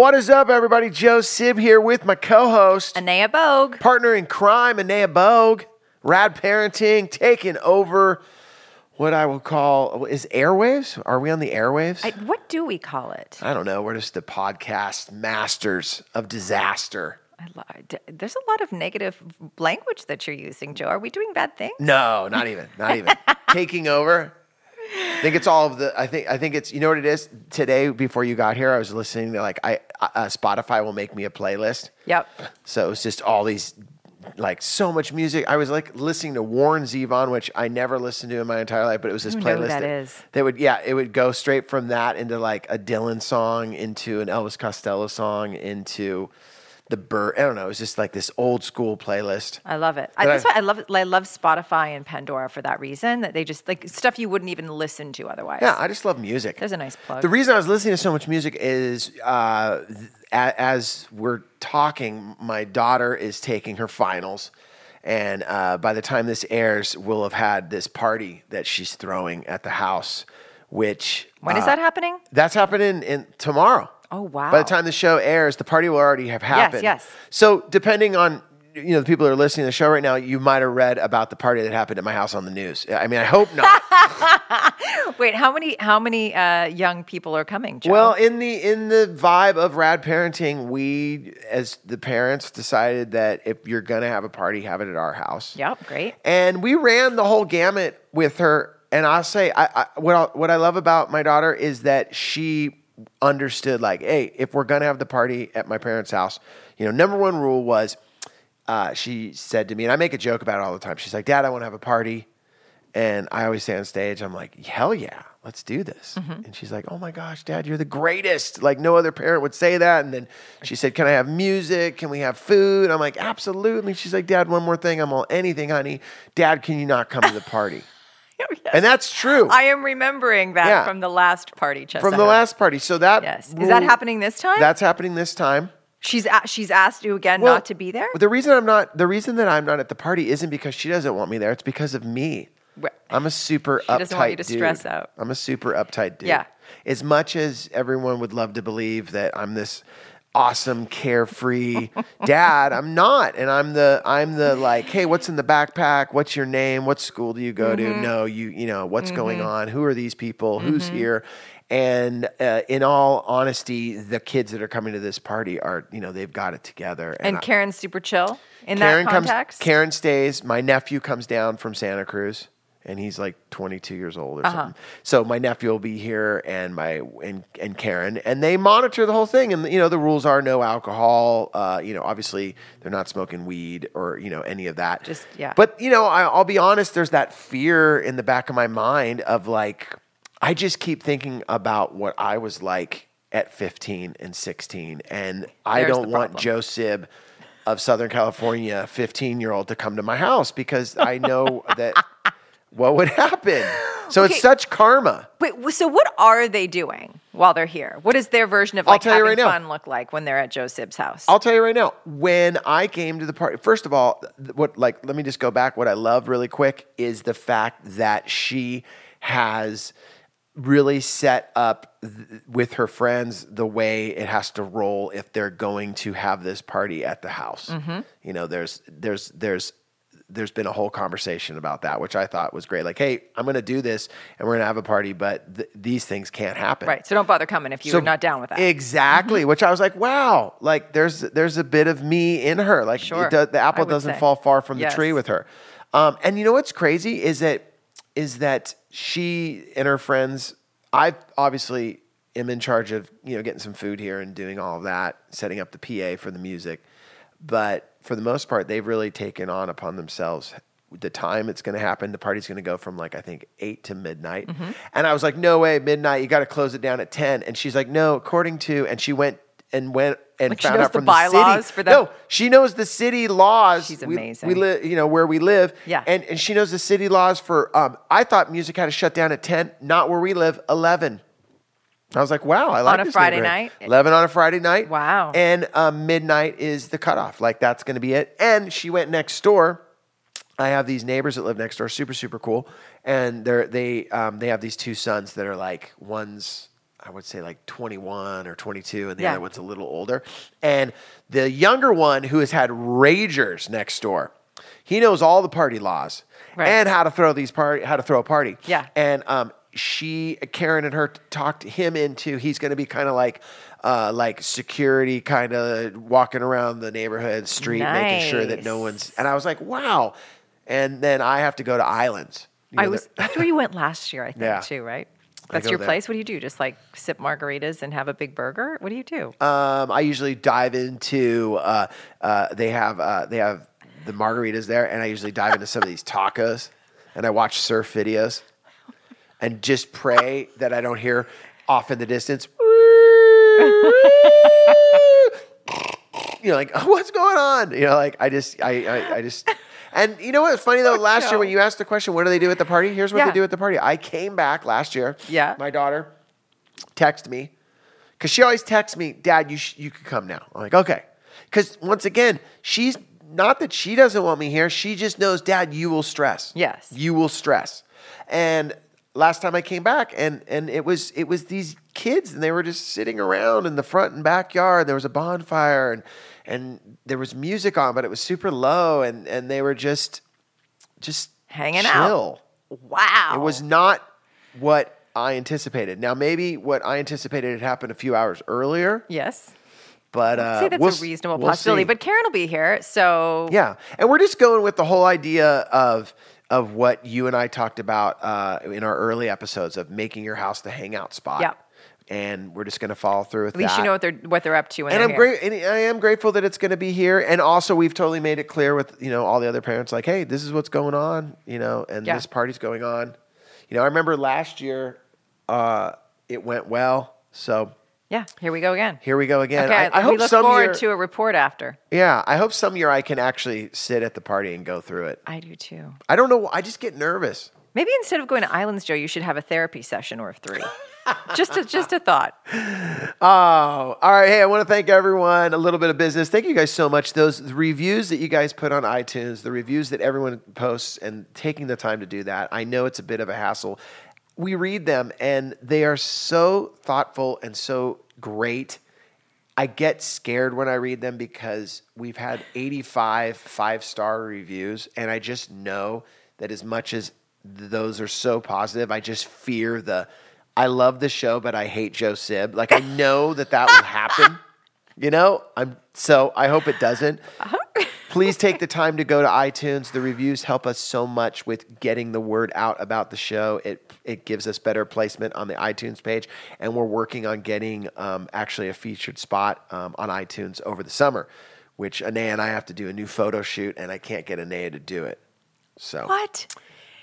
What is up, everybody? Joe Sib here with my co-host, Anea Bogue. partner in crime, Anea Bogue. Rad parenting, taking over what I will call is airwaves. Are we on the airwaves? I, what do we call it? I don't know. We're just the podcast masters of disaster. Lo- There's a lot of negative language that you're using, Joe. Are we doing bad things? No, not even. Not even. Taking over. I think it's all of the. I think. I think it's. You know what it is. Today, before you got here, I was listening to like I uh, Spotify will make me a playlist. Yep. So it was just all these, like so much music. I was like listening to Warren Zevon, which I never listened to in my entire life, but it was this don't know who playlist that is. They would, yeah, it would go straight from that into like a Dylan song, into an Elvis Costello song, into the Bird. I don't know. It was just like this old school playlist. I love it. I, that's I- why I love I love Spotify and Pandora for that reason. That they just like stuff you wouldn't even listen to otherwise. Yeah, I just love music. There's a nice plug. The reason I was listening to so much music is uh, as we're talking, my daughter is taking her finals. And uh, by the time this airs, we'll have had this party that she's throwing at the house, which. when is uh, that happening? That's happening in tomorrow. Oh, wow. By the time the show airs, the party will already have happened. yes. yes. So depending on you know the people that are listening to the show right now, you might have read about the party that happened at my house on the news. I mean, I hope not. Wait, how many how many uh, young people are coming, Joe? Well, in the in the vibe of rad parenting, we as the parents decided that if you're gonna have a party, have it at our house. yep, great. And we ran the whole gamut with her. And I'll say, I, I what I, what I love about my daughter is that she understood, like, hey, if we're gonna have the party at my parents' house, you know, number one rule was, uh, she said to me, and I make a joke about it all the time. She's like, Dad, I want to have a party. And I always say on stage, I'm like, hell yeah, let's do this. And she's like, oh my gosh, dad, you're the greatest. Like, no other parent would say that. And then she said, can I have music? Can we have food? I'm like, absolutely. She's like, dad, one more thing. I'm all, anything, honey. Dad, can you not come to the party? And that's true I am remembering that Yeah. from the last party, Chessa. from the last party. So that Yes. Is that happening this time? That's happening this time. she's a- she's asked you again Well, not to be there. The reason I'm not, the reason that I'm not at the party isn't because she doesn't want me there. It's because of me. I'm a super She uptight doesn't want you to dude. stress out. I'm a super uptight dude. Yeah. As much as everyone would love to believe that I'm this awesome, carefree dad, I'm not. And I'm the I'm the like, hey, what's in the backpack? What's your name? What school do you go to? Mm-hmm. No, you you know what's going on? Who are these people? Who's here? And uh, in all honesty, the kids that are coming to this party are, you know, they've got it together. and I- Karen's super chill in Karen that comes. Karen stays. My nephew comes down from Santa Cruz, and he's like 22 years old or Uh-huh. something. So my nephew will be here, and my and and Karen, and they monitor the whole thing. And you know the rules are no alcohol. Uh, you know, obviously they're not smoking weed or you know any of that. Just- yeah. But you know, I, I'll be honest. There's that fear in the back of my mind of like, I just keep thinking about what I was like at 15 and 16, and I don't want. Joe Sib of Southern California, 15 year old, to come to my house because I know that what would happen. So Okay. it's such karma. Wait, so what are they doing while they're here? What is their version of like having right fun look like when they're at Joe Sib's house? I'll tell you right now, when I came to the party, first of all, what like let me just go back. What I love really quick is the fact that she has really set up th- with her friends the way it has to roll if they're going to have this party at the house. Mm-hmm. You know, there's there's there's there's been a whole conversation about that, which I thought was great. Like, hey, I'm going to do this and we're going to have a party, but th- these things can't happen. right. So don't bother coming if you're not down with that. Mm-hmm. Exactly, which I was like, wow, like there's there's a bit of me in her. Like Sure, the apple doesn't say. fall far from the tree with her. Um, and you know what's crazy is that is that she and her friends. I obviously am in charge of you know getting some food here and doing all of that, setting up the PA for the music. But for the most part, they've really taken on upon themselves the time it's going to happen. The party's going to go from like I think eight to midnight, Mm-hmm. and I was like, "No way, midnight! You got to close it down at 10. And she's like, "No, according to," and she went and went and Like she found knows out the from bylaws city. for the- No, she knows the city laws. She's We- amazing. We, live, you know, where we live. Yeah. and and she knows the city laws for. Um, I thought music had to shut down at 10. Not where we live. 11. I was like, wow, I like a this Friday night? 11 on a Friday night. Wow. And um, midnight is the cutoff. Like that's going to be it. And she went next door. I have these neighbors that live next door, super super cool, and they're they um, they have these two sons that are like one's I would say like 21 or 22, and the Yeah. other one's a little older. And the younger one, who has had ragers next door, he knows all the party laws Right. and how to throw these party, how to throw a party. Yeah. And um, she, Karen, and her talked him into he's going to be kind of like. Uh, like security, kind of walking around the neighborhood street, making sure that no one's. And I was like, "Wow!" And then I have to go to islands. You I was that's where you went last year, I think, Yeah. too, right? That's your there. place. What do you do? Just like sip margaritas and have a big burger? What do you do? Um, I usually dive into uh, uh, they have uh, they have the margaritas there, and I usually dive into some of these tacos, and I watch surf videos, and just pray that I don't hear off in the distance. you know, like what's going on? You know, like I just I I, I just. And you know what's funny though? Oh, last year when you asked the question, what do they do at the party? Here's what Yeah. they do at the party. I came back last year. Yeah. My daughter text me because she always texts me, Dad, you sh- you can come now. I'm like, okay. Because once again, she's not that she doesn't want me here. She just knows, Dad, you will stress. Yes. you will stress. And last time I came back, and and it was it was these kids, and they were just sitting around in the front and backyard. There was a bonfire, and and there was music on, but it was super low, and and they were just just Hanging out. chill. Wow. It was not what I anticipated. Now, maybe what I anticipated had happened a few hours earlier, Yes. but uh, See, that's we'll a reasonable we'll possibility. see. But Karen will be here. So yeah, and we're just going with the whole idea of of what you and I talked about uh, in our early episodes of making your house the hangout spot. Yeah. and we're just going to follow through with at least that. you know what they're what they're up to and I'm great. And I am grateful that it's going to be here. And also, we've totally made it clear with you know all the other parents, like, hey, this is what's going on, you know, and Yeah. this party's going on. You know, I remember last year, uh, it went well. So Yeah, here we go again. here we go again. Okay, I, I we hope look some forward year, to a report after. yeah, I hope some year I can actually sit at the party and go through it. I do too. I don't know. I just get nervous. Maybe instead of going to Islands, Joe, you should have a therapy session or three. just a, just a thought. Oh, all right. Hey, I want to thank everyone. A little bit of business. Thank you guys so much. Those reviews that you guys put on iTunes, the reviews that everyone posts, and taking the time to do that. I know it's a bit of a hassle. We read them, and they are so thoughtful and so great. I get scared when I read them because we've had 85 five star reviews, and I just know that as much as those are so positive, I just fear the I love the show, but I hate Joe Sib. Like I know that that will happen. You know, I'm so I hope it doesn't. Please take the time to go to iTunes. The reviews help us so much with getting the word out about the show. It it gives us better placement on the iTunes page, and we're working on getting um, actually a featured spot um, on iTunes over the summer, which Anea and I have to do a new photo shoot, and I can't get Anea to do it. So What?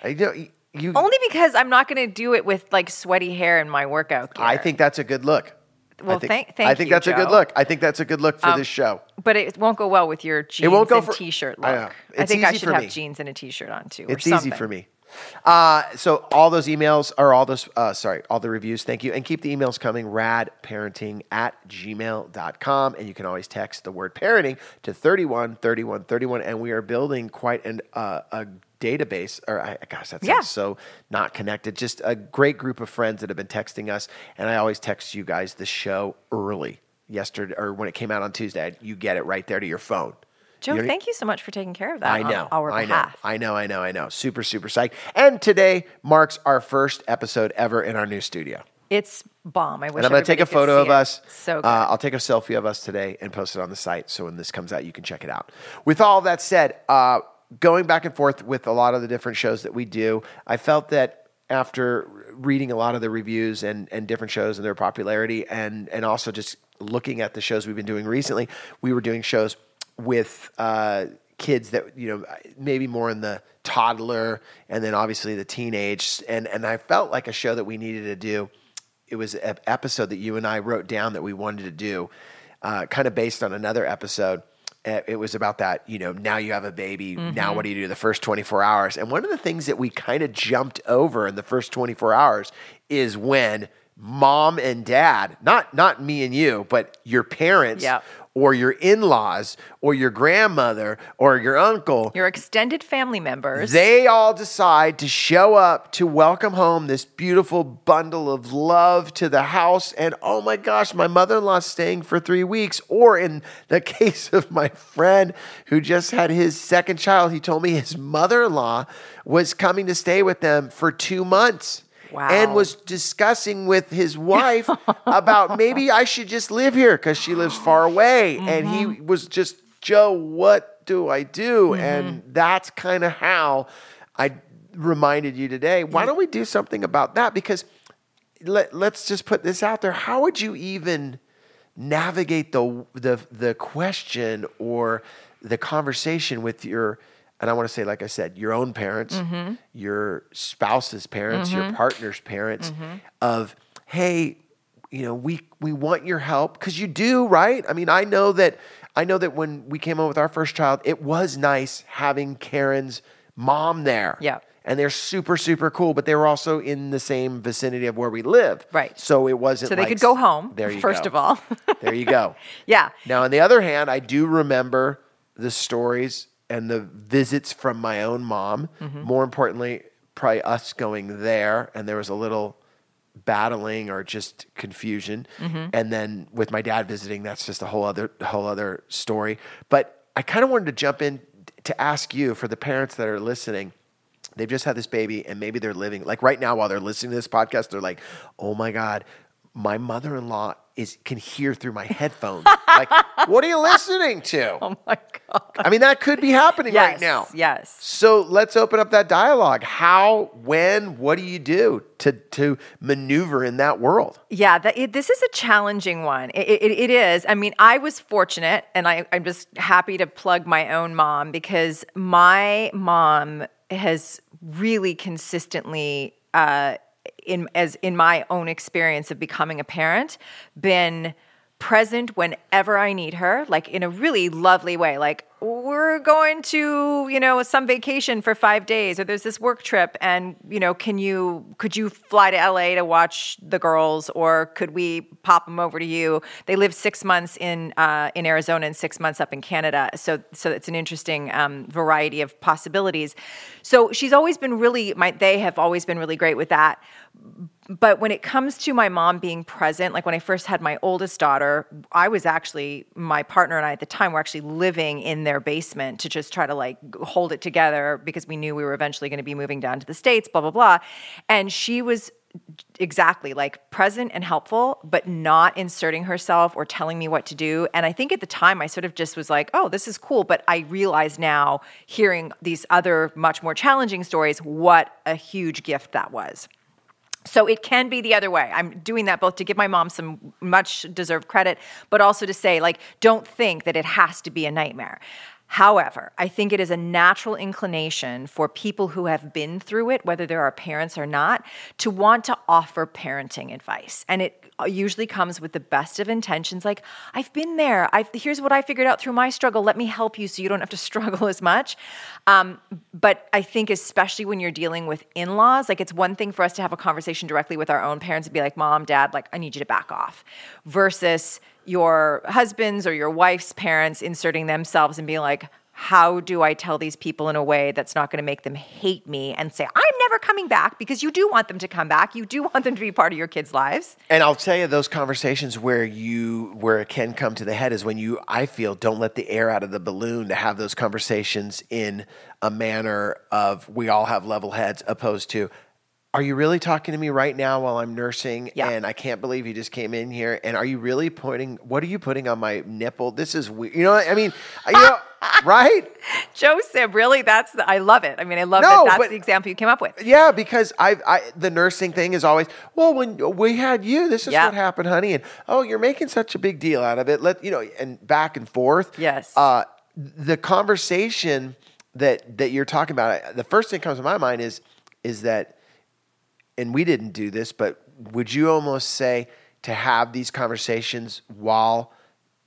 I know you. you Only because I'm not going to do it with like sweaty hair in my workout gear. I think that's a good look. Well, I think, thank- thank I think you, that's a good look. I think that's a good look for Um, this show. but it won't go well with your jeans won't go and for- t-shirt I look. I, It's think I should have me. jeans and a t-shirt on too. or It's easy for me. Uh, so all those emails or all those, uh, sorry, all the reviews. Thank you. And keep the emails coming, radparenting at gmail.com. And you can always text the word parenting to 31 31 31. And we are building quite an, uh, a database or I, gosh, that sounds Yeah. so not connected. Just a great group of friends that have been texting us. And I always text you guys the show early yesterday or when it came out on Tuesday. You get it right there to your phone. Joe, You know- thank you so much for taking care of that I know. on our I know. I know. I know. I know. Super, super psyched. And today marks our first episode ever in our new studio. It's bomb. I wish And I'm going to take a photo of it. us. So good. Uh, I'll take a selfie of us today and post it on the site. So when this comes out, you can check it out. With all that said, uh, going back and forth with a lot of the different shows that we do, I felt that after reading a lot of the reviews and, and different shows and their popularity, and, and also just looking at the shows we've been doing recently, we were doing shows with uh, kids that you know maybe more in the toddler and then obviously the teenage. And and I felt like a show that we needed to do it was an episode that you and I wrote down that we wanted to do uh, kind of based on another episode Eh, it was about that you know now you have a baby now mm-hmm. what do you do the first 24 hours and one of the things that we kind of jumped over in the first 24 hours is when mom and dad not not me and you but your parents Yeah. Or your in-laws or your grandmother or your uncle Your extended family members. they all decide to show up to welcome home this beautiful bundle of love to the house. And oh my gosh, my mother in law's staying for three weeks. Or in the case of my friend who just had his second child, he told me his mother in law was coming to stay with them for two months. Wow. And was discussing with his wife about maybe I should just live here because she lives far away. And he mm-hmm. was just, Joe, what do I do? Mm-hmm. And that's kind of how I reminded you today. Why don't we do something about that? Because let, let's just put this out there. How would you even navigate the the the question or the conversation with your and I want to say, like I said, your own parents, mm-hmm. your spouse's parents, your mm-hmm. partner's parents, mm-hmm. of hey, you know, we we want your help because you do, right? I mean, I know that I know that when we came home with our first child, it was nice having Karen's mom there. Yeah. And they're super, super cool, but they were also in the same vicinity of where we live. Right. So it wasn't so they like- could go home. There you first go. of all. there you go. yeah. Now, on the other hand, I do remember the stories and the visits from my own mom. Mm-hmm. More importantly, probably us going there, and there was a little battling or just confusion. Mm-hmm. And then with my dad visiting, that's just a whole other whole other story. But I kind of wanted to jump in to ask you for the parents that are listening. They've just had this baby, and maybe they're living like right now while they're listening to this podcast. They're like, "Oh my god, my mother-in-law is can hear through my headphones. like, what are you listening to? Oh my God. I mean, that could be happening Yes. right now. Yes. So let's open up that dialogue. How, when, what do you do to to maneuver in that world? Yeah, that, it, this is a challenging one. It, it, it is. I mean, I was fortunate, and I, I'm just happy to plug my own mom because my mom has really consistently, uh, in as in my own experience of becoming a parent, been present whenever I need her, like in a really lovely way. Like, we're going to, you know, some vacation for five days, or there's this work trip, and, you know, can you, could you fly to LA to watch the girls, or could we pop them over to you? They live six months in uh, in Arizona and six months up in Canada, so so it's an interesting um, variety of possibilities. So she's always been really, my they have always been really great with that but when it comes to my mom being present, like when I first had my oldest daughter, I was actually my partner and I at the time were actually living in their basement to just try to like hold it together because we knew we were eventually going to be moving down to the states, blah blah blah. And she was exactly like present and helpful, but not inserting herself or telling me what to do. And I think at the time I sort of just was like, oh, this is cool. But I realize now, hearing these other much more challenging stories, what a huge gift that was. So it can be the other way. I'm doing that both to give my mom some much deserved credit, but also to say, like, don't think that it has to be a nightmare. However, I think it is a natural inclination for people who have been through it, whether they're our parents or not, to want to offer parenting advice. And it usually comes with the best of intentions like, I've been there. I've, here's what I figured out through my struggle. Let me help you so you don't have to struggle as much. Um, but I think, especially when you're dealing with in laws, like it's one thing for us to have a conversation directly with our own parents and be like, Mom, Dad, like, I need you to back off, versus your husband's or your wife's parents inserting themselves and being like, how do I tell these people in a way that's not going to make them hate me and say, I'm never coming back because you do want them to come back. You do want them to be part of your kids' lives. And I'll tell you, those conversations where you where it can come to the head is when you, I feel, don't let the air out of the balloon to have those conversations in a manner of we all have level heads, opposed to, are you really talking to me right now while I'm nursing? Yeah. And I can't believe you just came in here. And are you really putting? What are you putting on my nipple? This is weird. You know, what I mean, you know, right? Joseph, really? That's the, I love it. I mean, I love No, that that's but- the example you came up with. Yeah, because I, I the nursing thing is always well when we had you, this is Yeah. what happened, honey, and oh, you're making such a big deal out of it. Let you know, and back and forth. Yes. Uh, the conversation that that you're talking about, the first thing that comes to my mind is is that, and we didn't do this, but would you almost say to have these conversations while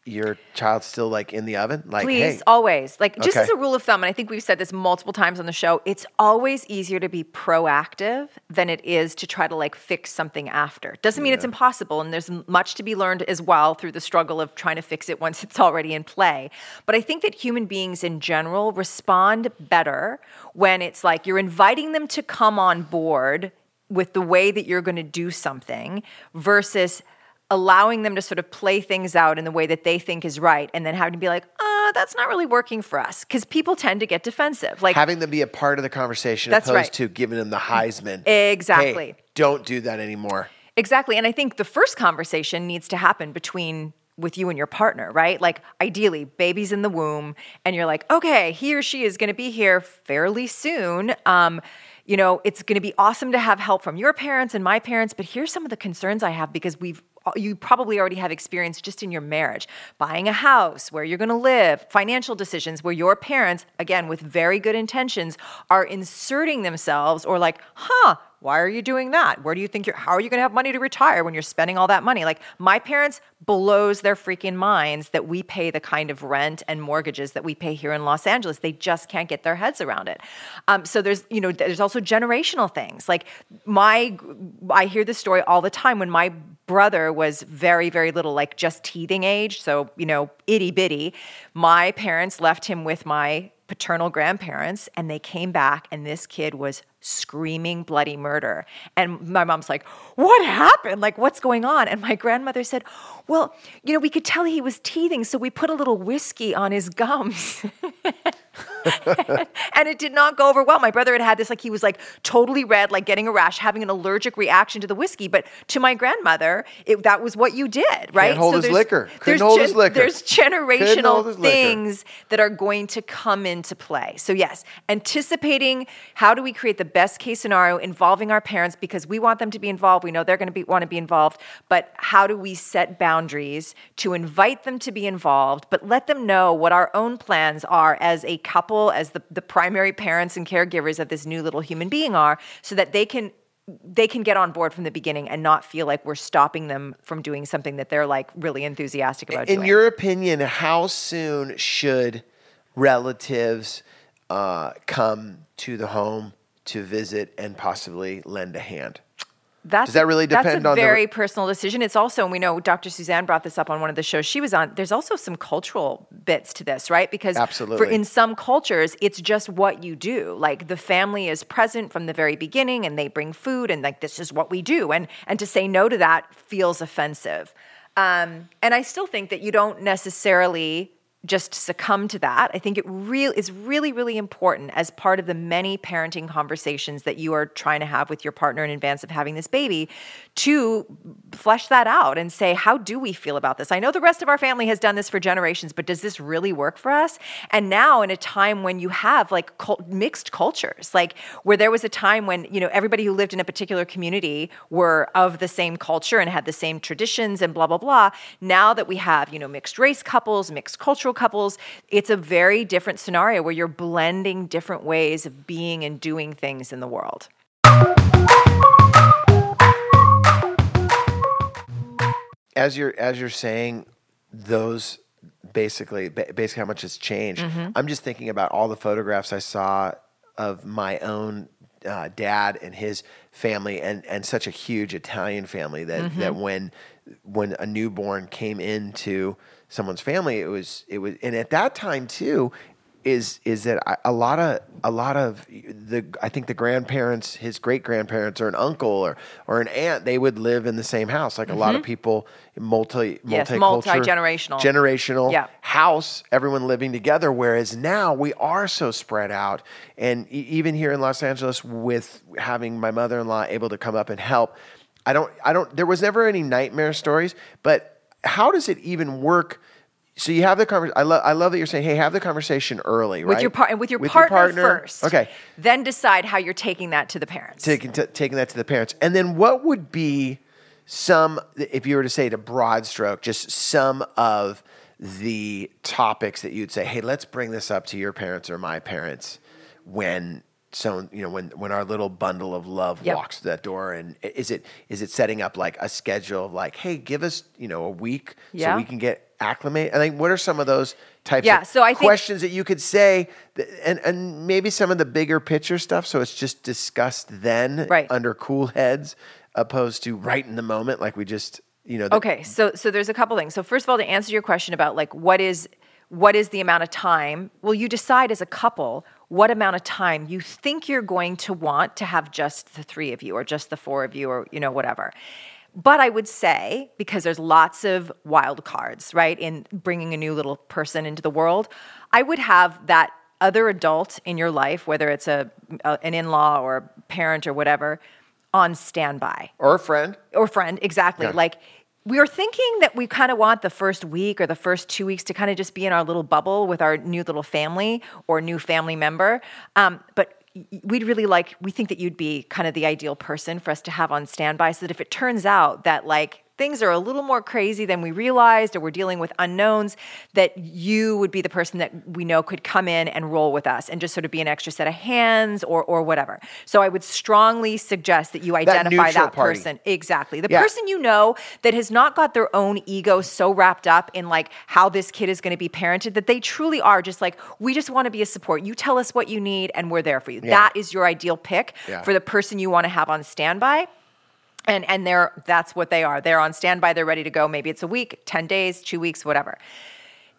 your child's still like in the oven? Like, Please, hey, always. Like, just Okay. as a rule of thumb, and I think we've said this multiple times on the show, it's always easier to be proactive than it is to try to like fix something after. Doesn't mean it's impossible, and there's much to be learned as well through the struggle of trying to fix it once it's already in play. But I think that human beings in general respond better when it's like you're inviting them to come on board with the way that you're going to do something versus allowing them to sort of play things out in the way that they think is right and then having to be like uh that's not really working for us because people tend to get defensive like having them be a part of the conversation That's opposed right. to giving them the Heisman. Exactly. Hey, don't do that anymore. Exactly. And I think the first conversation needs to happen between with you and your partner, right? Like ideally, baby's in the womb and you're like, okay, he or she is going to be here fairly soon. Um, you know, it's going to be awesome to have help from your parents and my parents, but here's some of the concerns I have because we've you probably already have experience just in your marriage, buying a house, where you're going to live, financial decisions where your parents, again with very good intentions, are inserting themselves or like, "Huh, why are you doing that? Where do you think you're how are you going to have money to retire when you're spending all that money? Like my parents blows their freaking minds that we pay the kind of rent and mortgages that we pay here in Los Angeles. They just can't get their heads around it. Um, so there's you know there's also generational things. Like my I hear this story all the time when my brother was very very little like just teething age. So you know itty bitty my parents left him with my paternal grandparents and they came back and this kid was screaming bloody murder and my mom's like what happened like what's going on and my grandmother said well you know we could tell he was teething so we put a little whiskey on his gums and it did not go over well. My brother had had this, like, he was like totally red, like getting a rash, having an allergic reaction to the whiskey. But to my grandmother, it, that was what you did, right? hold his there's- liquor. Couldn't hold his liquor. There's generational his liquor. things that are going to come into play. So, yes, anticipating how do we create the best case scenario involving our parents because we want them to be involved. We know they're going to be, want to be involved, but how do we set boundaries to invite them to be involved, but let them know what our own plans are as a couple, as the, the primary parents and caregivers of this new little human being are, so that they can they can get on board from the beginning and not feel like we're stopping them from doing something that they're like really enthusiastic about In doing. your opinion, how soon should relatives uh, come to the home to visit and possibly lend a hand? That's, Does that really depend that's a on the- very personal decision. It's also, and we know Dr. Suzanne brought this up on one of the shows she was on. There's also some cultural bits to this, right? Because for Absolutely. in some cultures, it's just what you do. Like the family is present from the very beginning, and they bring food, and like this is what we do. And and to say no to that feels offensive. Um, and I still think that you don't necessarily just succumb to that. I think it real is really, really important as part of the many parenting conversations that you are trying to have with your partner in advance of having this baby to flesh that out and say, how do we feel about this? I know the rest of our family has done this for generations, but does this really work for us? And now in a time when you have like cult- mixed cultures, like where there was a time when, you know, everybody who lived in a particular community were of the same culture and had the same traditions and blah, blah, blah. Now that we have, you know, mixed race couples, mixed cultural couples, it's a very different scenario where you're blending different ways of being and doing things in the world. as you're as you're saying those basically basically how much has changed Mm-hmm. i'm just thinking about all the photographs i saw of my own uh, dad and his family and and such a huge italian family that Mm-hmm. that when when a newborn came into someone's family it was it was and at that time too is is that I- a lot of a lot of the I think the grandparents, his great grandparents, or an uncle or or an aunt, they would live in the same house. Like a lot of people, multi Mm-hmm. Yes, multicultural, multi-generational. generational Yeah. house, everyone living together. Whereas now we are so spread out, and e- even here in Los Angeles, with having my mother in law able to come up and help, I don't I don't. There was never any nightmare stories, but how does it even work? So you have the conversation. I love. I love that you're saying, "Hey, have the conversation early, right? With your par- and with your partner, first. Okay, Then decide how you're taking that to the parents. taking t- taking that to the parents, and then what would be some, if you were to say it a broad stroke, just some of the topics that you'd say, "Hey, let's bring this up to your parents or my parents when so you know when when our little bundle of love Yep. walks through that door and is it is it setting up like a schedule of like hey give us you know a week Yeah. so we can get acclimated i think what are some of those types Yeah, of so I think- questions that you could say that, and and maybe some of the bigger picture stuff so it's just discussed then Right. under cool heads opposed to right in the moment like we just you know the- Okay, so so there's a couple things. So first of all, to answer your question about like what is what is the amount of time? Well, you decide as a couple what amount of time you think you're going to want to have just the three of you or just the four of you or you know whatever. But I would say because there's lots of wild cards, right, in bringing a new little person into the world, I would have that other adult in your life, whether it's a, a an in-law or a parent or whatever, on standby or a friend or friend exactly Yeah. like we were thinking that we kind of want the first week or the first two weeks to kind of just be in our little bubble with our new little family or new family member. Um, but we'd really like we think that you'd be kind of the ideal person for us to have on standby so that if it turns out that like things are a little more crazy than we realized or we're dealing with unknowns that you would be the person that we know could come in and roll with us and just sort of be an extra set of hands or or whatever so i would strongly suggest that you identify that party. person Exactly. The Yeah. person you know that has not got their own ego so wrapped up in like how this kid is going to be parented that they truly are just like, we just want to be a support. You tell us what you need and we're there for you. Yeah. That is your ideal pick Yeah. for the person you want to have on standby. And and they're that's what they are. They're on standby, they're ready to go. Maybe it's a week, 10 days, 2 weeks, whatever.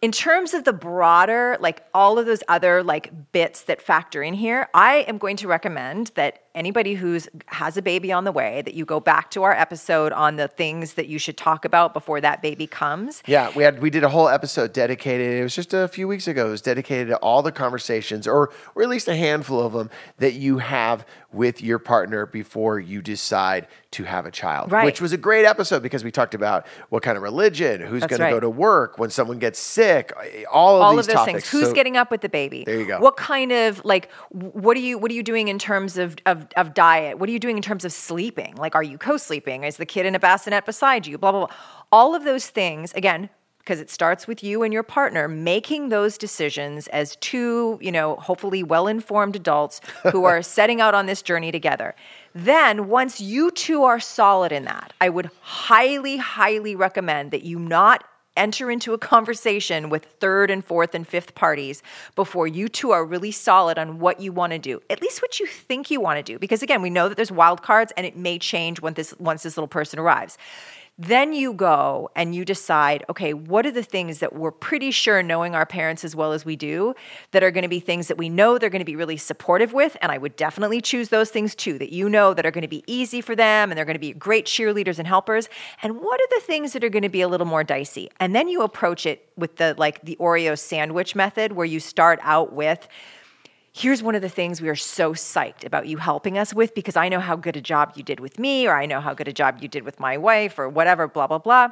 In terms of the broader, like all of those other like bits that factor in here, I am going to recommend that anybody who's has a baby on the way that you go back to our episode on the things that you should talk about before that baby comes. Yeah, we had we did a whole episode dedicated. It was just a few weeks ago. It was dedicated to all the conversations, or or at least a handful of them that you have with your partner before you decide to have a child. Right. Which was a great episode because we talked about what kind of religion, who's going to go to work when someone gets sick, all of all these of those topics. things. Who's So- getting up with the baby? There you go. What kind of like what are you what are you doing in terms of of, of diet? What are you doing in terms of sleeping? Like are you co-sleeping? Is the kid in a bassinet beside you? Blah blah blah. All of those things again because it starts with you and your partner making those decisions as two, you know, hopefully well-informed adults who are setting out on this journey together. Then, once you two are solid in that, I would highly, highly recommend that you not enter into a conversation with third and fourth and fifth parties before you two are really solid on what you want to do at least what you think you want to do. Because again we know that there's wild cards and it may change when this once this little person arrives then you go and you decide, okay, what are the things that we're pretty sure, knowing our parents as well as we do, that are going to be things that we know they're going to be really supportive with? And I would definitely choose those things too, that you know that are going to be easy for them and they're going to be great cheerleaders and helpers. And what are the things that are going to be a little more dicey? And then you approach it with the like the Oreo sandwich method, where you start out with, here's one of the things we are so psyched about you helping us with because I know how good a job you did with me, or I know how good a job you did with my wife, or whatever, blah, blah, blah.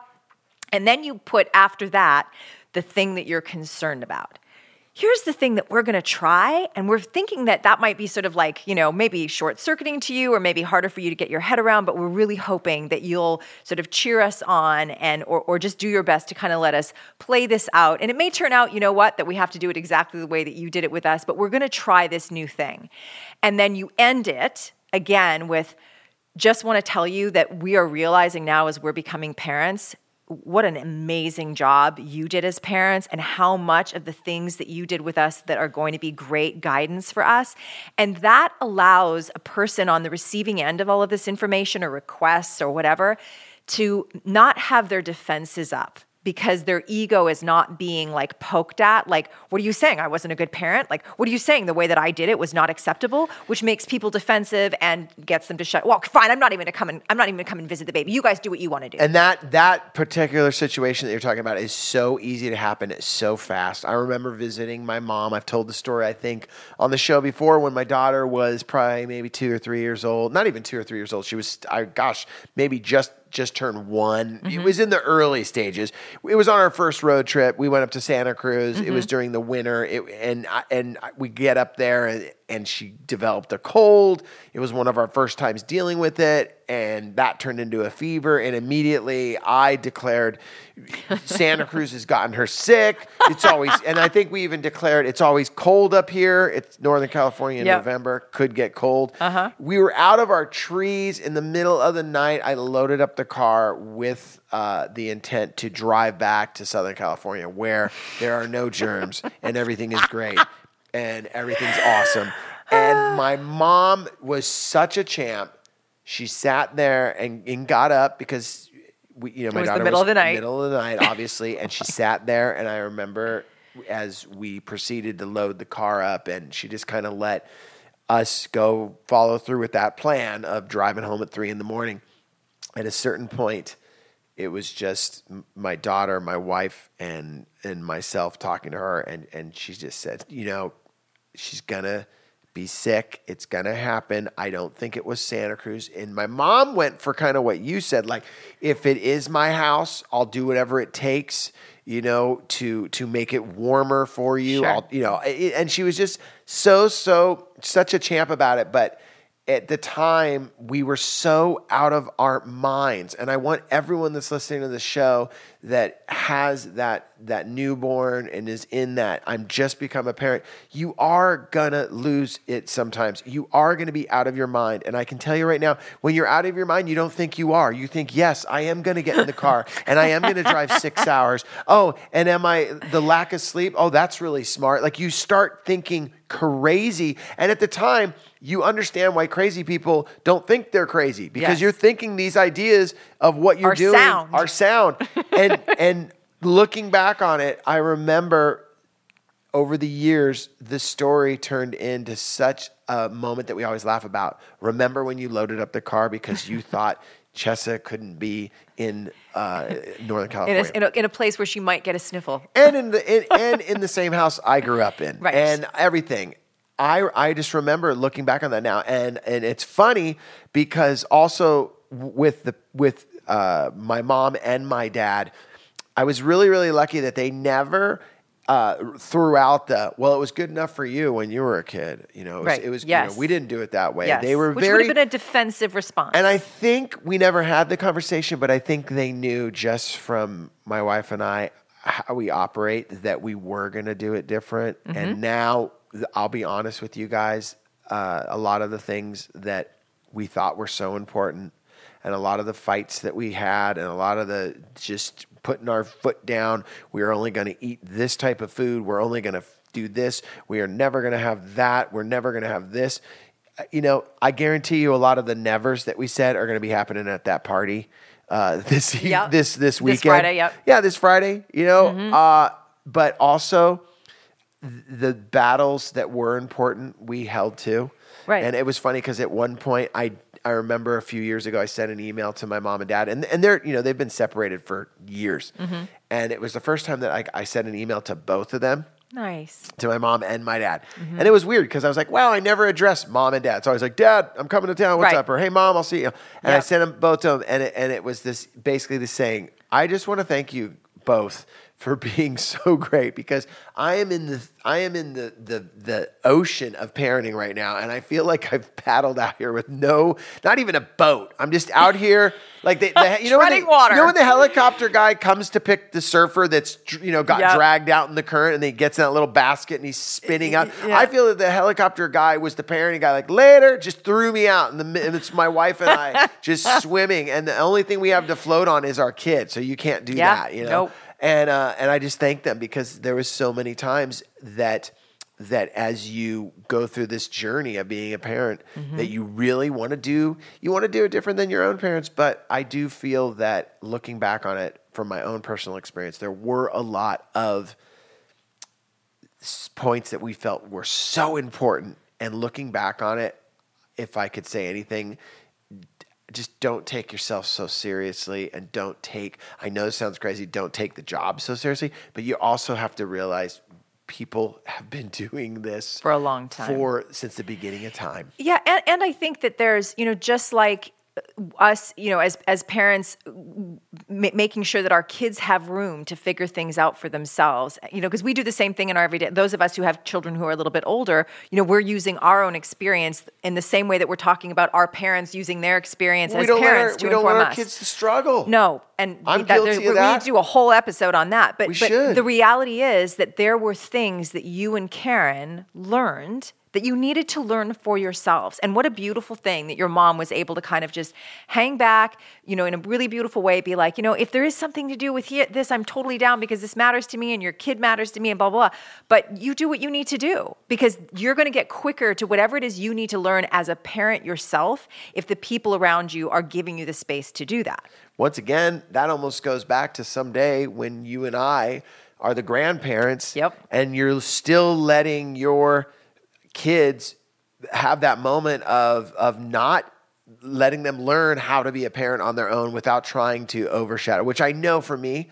And then you put after that the thing that you're concerned about. Here's the thing that we're going to try. And we're thinking that that might be sort of like, you know, maybe short circuiting to you or maybe harder for you to get your head around, but we're really hoping that you'll sort of cheer us on and, or, or just do your best to kind of let us play this out. And it may turn out, you know what, that we have to do it exactly the way that you did it with us, but we're going to try this new thing. And then you end it again with, just want to tell you that we are realizing now as we're becoming parents what an amazing job you did as parents and how much of the things that you did with us that are going to be great guidance for us. And that allows a person on the receiving end of all of this information or requests or whatever to not have their defenses up because their ego is not being like poked at like what are you saying i wasn't a good parent like what are you saying the way that i did it was not acceptable which makes people defensive and gets them to shut well fine i'm not even gonna come and i'm not even gonna come and visit the baby you guys do what you want to do And that that particular situation that you're talking about is so easy to happen. It's so fast. I remember visiting my mom. I've told the story I think on the show before when my daughter was probably maybe two or three years old. Not even two or three years old. She was, I gosh, maybe just just turned one. It mm-hmm. was in the early stages. It was on our first road trip. We went up to Santa Cruz. It was mm-hmm. during the winter. It, and I, and we get up there and and she developed a cold. It was one of our first times dealing with it, and that turned into a fever. And immediately I declared Santa Cruz has gotten her sick. It's always, and I think we even declared it's always cold up here. It's Northern California in Yep. November, could get cold. Uh-huh. We were out of our trees in the middle of the night. I loaded up the car with uh, the intent to drive back to Southern California where there are no germs and everything is great and everything's awesome. And my mom was such a champ. She sat there and, and got up because we, you know, my was the middle was of the night. middle of the night, obviously, and she sat there. And I remember as we proceeded to load the car up, and she just kind of let us go follow through with that plan of driving home at three in the morning. At a certain point, it was just my daughter, my wife, and and myself talking to her, and and she just said, you know, she's gonna be sick. It's gonna happen. I don't think it was Santa Cruz. And my mom went for kind of what you said, like if it is my house, I'll do whatever it takes, you know, to to make it warmer for you. Sure. I'll, you know, and she was just so so such a champ about it, but at the time we were so out of our minds. And i want everyone that's listening to the show that has that that newborn and is in that i'm just become a parent you are gonna lose it sometimes. You are gonna be out of your mind. And i can tell you right now when you're out of your mind you don't think you are. You think yes i am gonna get in the car and i am gonna drive six hours. Oh and am i the lack of sleep? Oh that's really smart. Like you start thinking crazy. And at the time you understand why crazy people don't think they're crazy because Yes. you're thinking these ideas of what you're Are doing sound. are sound. and and looking back on it, I remember over the years the story turned into such a moment that we always laugh about. Remember when you loaded up the car because you thought Chessa couldn't be in uh, Northern in California a, in, a, in a place where she might get a sniffle. and in the in, and in the same house I grew up in, Right. and everything. I I just remember looking back on that now, and and it's funny because also with the with uh, my mom and my dad, I was really really lucky that they never. Uh, threw out the well, it was good enough for you when you were a kid. You know, it was, Right. it was you know, we didn't do it that way. Yes. They were Which very would have been a defensive response. and I think we never had the conversation, but I think they knew just from my wife and I how we operate that we were going to do it different. Mm-hmm. And now I'll be honest with you guys, uh, a lot of the things that we thought were so important and a lot of the fights that we had and a lot of the just putting our foot down, we're only going to eat this type of food, we're only going to do this, we are never going to have that, we're never going to have this Uh, you know, I guarantee you a lot of the nevers that we said are going to be happening at that party uh, this Yep. this this This weekend. Friday, yep. Mm-hmm. Yeah, this Friday. You know, uh, but also the battles that were important we held to. Right. And it was funny because at one point I I remember a few years ago I sent an email to my mom and dad and and they're you know they've been separated for years. Mm-hmm. And it was the first time that I, I sent an email to both of them nice. to my mom and my dad. Mm-hmm. And it was weird because I was like, wow, I never addressed mom and dad. So I was like, Dad, I'm coming to town. What's Right. up? Or hey, mom, I'll see you. And I sent them both to them. And it, and it was this basically the saying, I just want to thank you both for being so great because I am in the I am in the the the ocean of parenting right now and I feel like I've paddled out here with no not even a boat. I'm just out here like they, the, you know when they- water. you know when the helicopter guy comes to pick the surfer that's you know got Yep. dragged out in the current and he gets in that little basket and he's spinning out. Yeah. I feel that the helicopter guy was the parenting guy. Like later, just threw me out, and, the, and it's my wife and I just swimming, and the only thing we have to float on is our kid. So you can't do Yeah. that, you know. Nope. And uh, and I just thank them because there was so many times that that as you go through this journey of being a parent Mm-hmm. that you really want to do you want to do it different than your own parents but i do feel that looking back on it from my own personal experience there were a lot of points that we felt were so important and looking back on it if i could say anything just don't take yourself so seriously and don't take i know this sounds crazy don't take the job so seriously but you also have to realize people have been doing this For a long time. for since the beginning of time Yeah, and, and I think that there's, you know, just like us, you know, as as parents, m- making sure that our kids have room to figure things out for themselves. You know, because we do the same thing in our everyday. Those of us who have children who are a little bit older, you know, we're using our own experience in the same way that we're talking about our parents using their experience we as don't parents our, to we don't inform want our kids to struggle. No, and I'm that- guilty of we that. need to do a whole episode on that. But, We but the reality is that there were things that you and Karen learned that you needed to learn for yourselves. And what a beautiful thing that your mom was able to kind of just hang back, you know, in a really beautiful way, be like, you know, if there is something to do with he- this, I'm totally down because this matters to me and your kid matters to me and blah, blah, blah. But you do what you need to do because you're going to get quicker to whatever it is you need to learn as a parent yourself if the people around you are giving you the space to do that. Once again, that almost goes back to someday when you and I are the grandparents. Yep. And you're still letting your kids have that moment of of not letting them learn how to be a parent on their own without trying to overshadow. Which I know for me,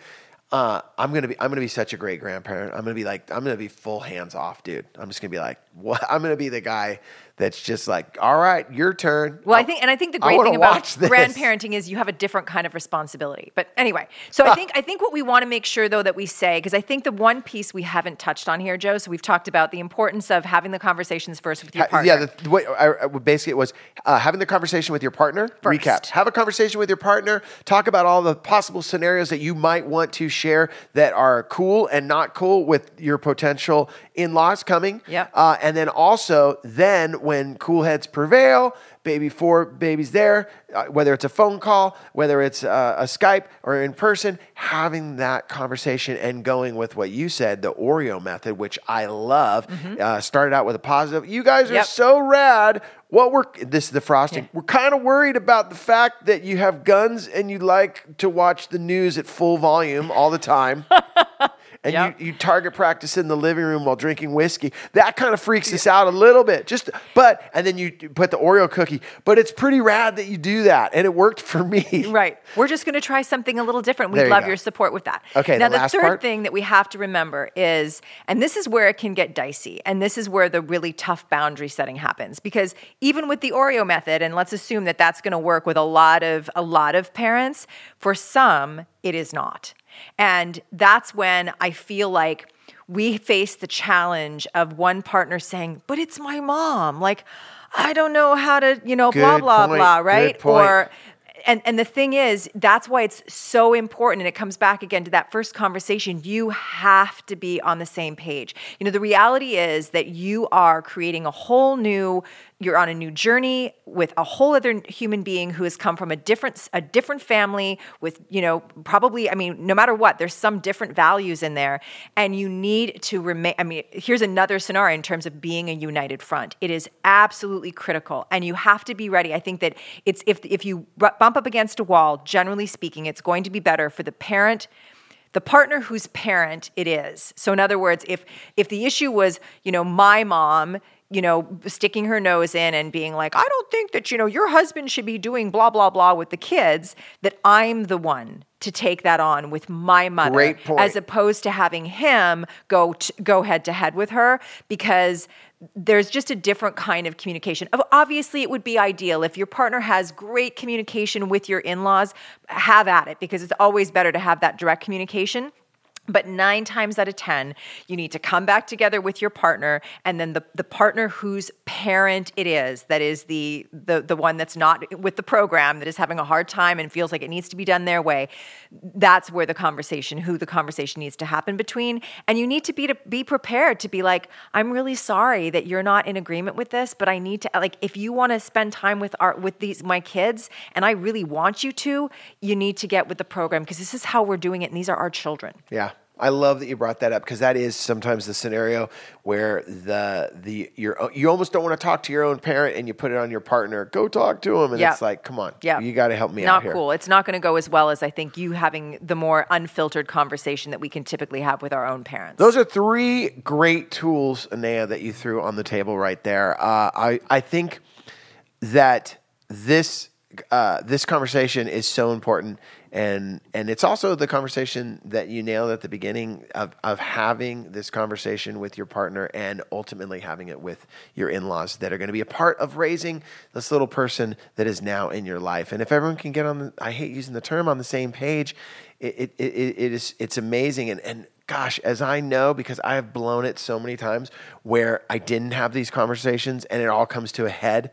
uh, I'm gonna be I'm gonna be such a great grandparent. I'm gonna be like I'm gonna be full hands off, dude. I'm just gonna be like what I'm gonna be the guy that's just like, all right, your turn. Well, I think, and I think the great thing about grandparenting is you have a different kind of responsibility. But anyway, so I think I think what we want to make sure though that we say because I think the one piece we haven't touched on here, Joe. So we've talked about the importance of having the conversations first with your partner. Yeah, the, the way, I, I, basically it was uh, having the conversation with your partner. First. Recap: Have a conversation with your partner. Talk about all the possible scenarios that you might want to share that are cool and not cool with your potential in-laws coming. Yep. Uh, and then also, then when cool heads prevail, baby four babies there, uh, whether it's a phone call, whether it's uh, a Skype or in person, having that conversation and going with what you said, the Oreo method, which I love. Uh, started out with a positive. You guys are Mm-hmm. Yep. so rad. What we're this is the frosting. We're kind of worried about the fact that you have guns and you like to watch the news at full volume all the time. and Yep. you, you target practice in the living room while drinking whiskey. That kind of freaks us out a little bit. Just but and then you put the Oreo cookie. But it's pretty rad that you do that, and it worked for me. Right. We're just going to try something a little different. You love your support with that. Okay, Now, the the, third part? thing that we have to remember is, and this is where it can get dicey, and this is where the really tough boundary setting happens. Because even with the Oreo method, and let's assume that that's going to work with a lot of a lot of parents, for some it is not, and that's when I feel like we face the challenge of one partner saying, "But it's my mom," like. I don't know how to, you know, blah Good blah point. blah, right? Or and and the thing is that's why it's so important and it comes back again to that first conversation you have to be on the same page you know the reality is that you are creating a whole new you're on a new journey with a whole other human being who has come from a different a different family with you know probably i mean no matter what there's some different values in there. And you need to remain i mean here's another scenario in terms of being a united front. It is absolutely critical. And you have to be ready. I think that it's if if you bump up against a wall generally speaking it's going to be better for the parent the partner whose parent it is. So in other words if if the issue was you know my mom you know sticking her nose in and being like i don't think that you know your husband should be doing blah blah blah with the kids that i'm the one to take that on with my mother as opposed to having him go t- go head to head with her because there's just a different kind of communication. Obviously, it would be ideal if your partner has great communication with your in-laws, have at it because it's always better to have that direct communication. But nine times out of 10, you need to come back together with your partner, and then the, the partner whose parent it is, that is the, the, the one that's not with the program, that is having a hard time and feels like it needs to be done their way, that's where the conversation, who the conversation needs to happen between. And you need to be to be prepared to be like, I'm really sorry that you're not in agreement with this, but I need to like if you want to spend time with our with these my kids, and I really want you to, you need to get with the program because this is how we're doing it, and these are our children. Yeah. I love that you brought that up because that is sometimes the scenario where the the you're you almost don't want to talk to your own parent and you put it on your partner. Go talk to him, and Yeah. it's like, come on, Yeah. you got to help me not out here. cool. It's not going to go as well as I think you having the more unfiltered conversation that we can typically have with our own parents. Those are three great tools, Anea, that you threw on the table right there. Uh, I I think that this uh, this conversation is so important, and and it's also the conversation that you nailed at the beginning of of having this conversation with your partner and ultimately having it with your in-laws that are going to be a part of raising this little person that is now in your life. And if everyone can get on the I hate using the term on the same page, it it, it, it is it's amazing and and gosh, as I know, because I have blown it so many times where I didn't have these conversations and it all comes to a head.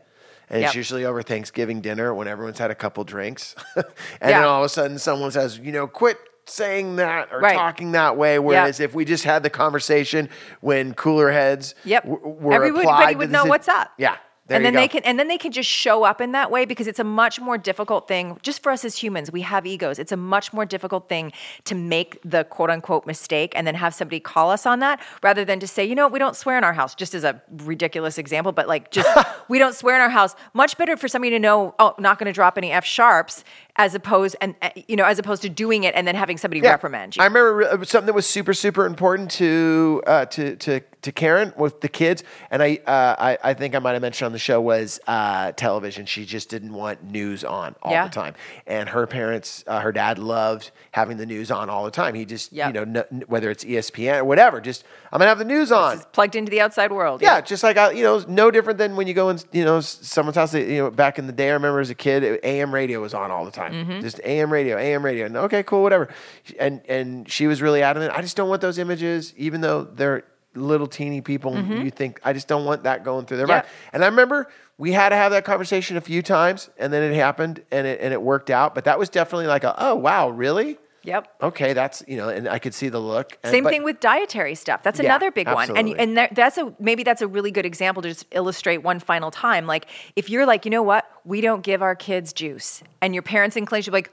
And Yep. it's usually over Thanksgiving dinner when everyone's had a couple drinks. and Yeah. then all of a sudden someone says, you know, quit saying that or Right. talking that way. Whereas if we just had the conversation when cooler heads Yep. w- were Everybody would know sit- what's up. Yeah. There and then they can and then they can just show up in that way because it's a much more difficult thing just for us as humans we have egos. It's a much more difficult thing to make the quote unquote mistake and then have somebody call us on that rather than to say you know what we don't swear in our house just as a ridiculous example but like just we don't swear in our house. Much better for somebody to know oh not going to drop any f sharps as opposed and uh, you know as opposed to doing it and then having somebody reprimand you I remember uh, something that was super, super important to uh, to to to Karen with the kids, and I uh, I, I think I might have mentioned on the show was uh, television. She just didn't want news on all Yeah. the time, and her parents, uh, her dad loved having the news on all the time. He just Yep. you know n- whether it's ESPN or whatever, just I'm gonna have the news on. plugged into the outside world Yeah, just like I, you know, no different than when you go in, you know, someone's house. You know, back in the day, I remember as a kid, AM radio was on all the time. Mm-hmm. Just AM radio, AM radio. And okay, cool, whatever. And and she was really adamant. I just don't want those images, even though they're little teeny people. You think I just don't want that going through their Yep. mind. And I remember we had to have that conversation a few times, and then it happened, and it and it worked out. But that was definitely like a, oh wow, really? Yep Okay, that's you know, and I could see the look. And- Same but- thing with dietary stuff. That's Yeah, another big one. And and there, that's a maybe that's a really good example to just illustrate one final time. Like if you're like, you know what, we don't give our kids juice, and your parents inclination be like.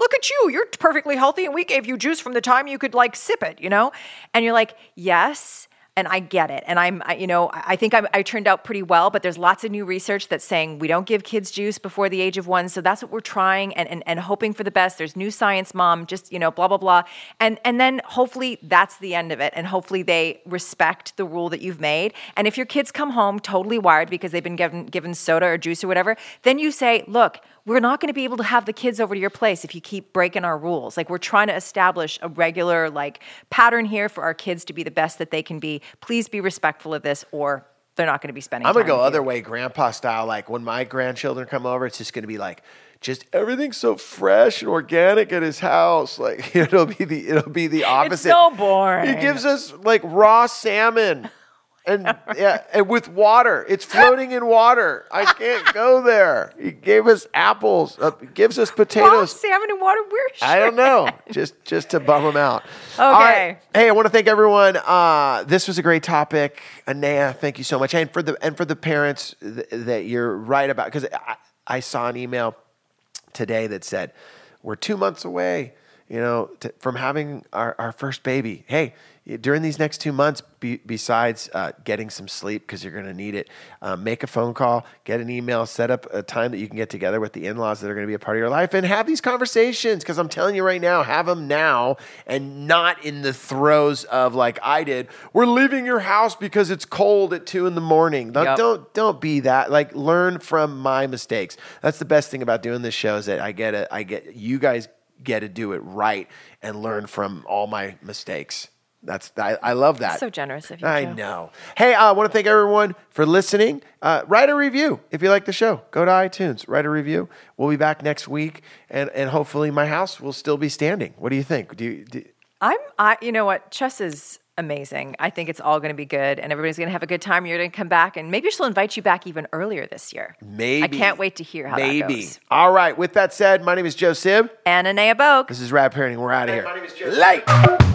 Look at you, you're perfectly healthy, and we gave you juice from the time you could like sip it, you know? And you're like, yes, and I get it. And I'm, I, you know, I I think I'm, I turned out pretty well, but there's lots of new research that's saying we don't give kids juice before the age of one. So that's what we're trying and, and, and hoping for the best. There's new science, mom, just, you know, blah, blah, blah. And, and then hopefully that's the end of it. And hopefully they respect the rule that you've made. And if your kids come home totally wired because they've been given, given soda or juice or whatever, then you say, look, we're not going to be able to have the kids over to your place if you keep breaking our rules. Like we're trying to establish a regular like pattern here for our kids to be the best that they can be. Please be respectful of this, or they're not going to be spending. Time. I'm gonna go other you. way, grandpa style. Like when my grandchildren come over, it's just gonna be like, just everything's so fresh and organic at his house. Like it'll be the it'll be the opposite. so boring. He gives us like raw salmon. And yeah, and with water, it's floating in water. I can't go there. He gave us apples. Uh, gives us potatoes. salmon and water. We're I don't know. Just just to bum them out. Okay. Right. Hey, I want to thank everyone. Uh, this was a great topic. Anea, thank you so much. And for the and for the parents th- that you're right about because I, I saw an email today that said we're two months away, you know, to, from having our, our first baby. Hey, during these next two months, be, besides uh, getting some sleep because you're going to need it, uh, make a phone call, get an email, set up a time that you can get together with the in-laws that are going to be a part of your life, and have these conversations. Because I'm telling you right now, have them now, and not in the throes of like I did. We're leaving your house because it's cold at two in the morning. Don't Yep. don't don't be that. Like learn from my mistakes. That's the best thing about doing this show is that I get it. I get you guys get to do it right and learn from all my mistakes. That's I, I love that. So generous of you, I Joe. know. Hey, I want to thank everyone for listening. Uh, write a review if you like the show. Go to iTunes, write a review. We'll be back next week, and and hopefully my house will still be standing. What do you think? Do you? Do, I'm, I, you know what? Chess is amazing. I think it's all going to be good, and everybody's going to have a good time. You're going to come back, and maybe she'll invite you back even earlier this year. maybe. I can't wait to hear how maybe. that goes. All right. With that said, my name is Joe Sib. And Anea Bogue. This is Rad Parenting. We're out of here. my name is Joe. Late.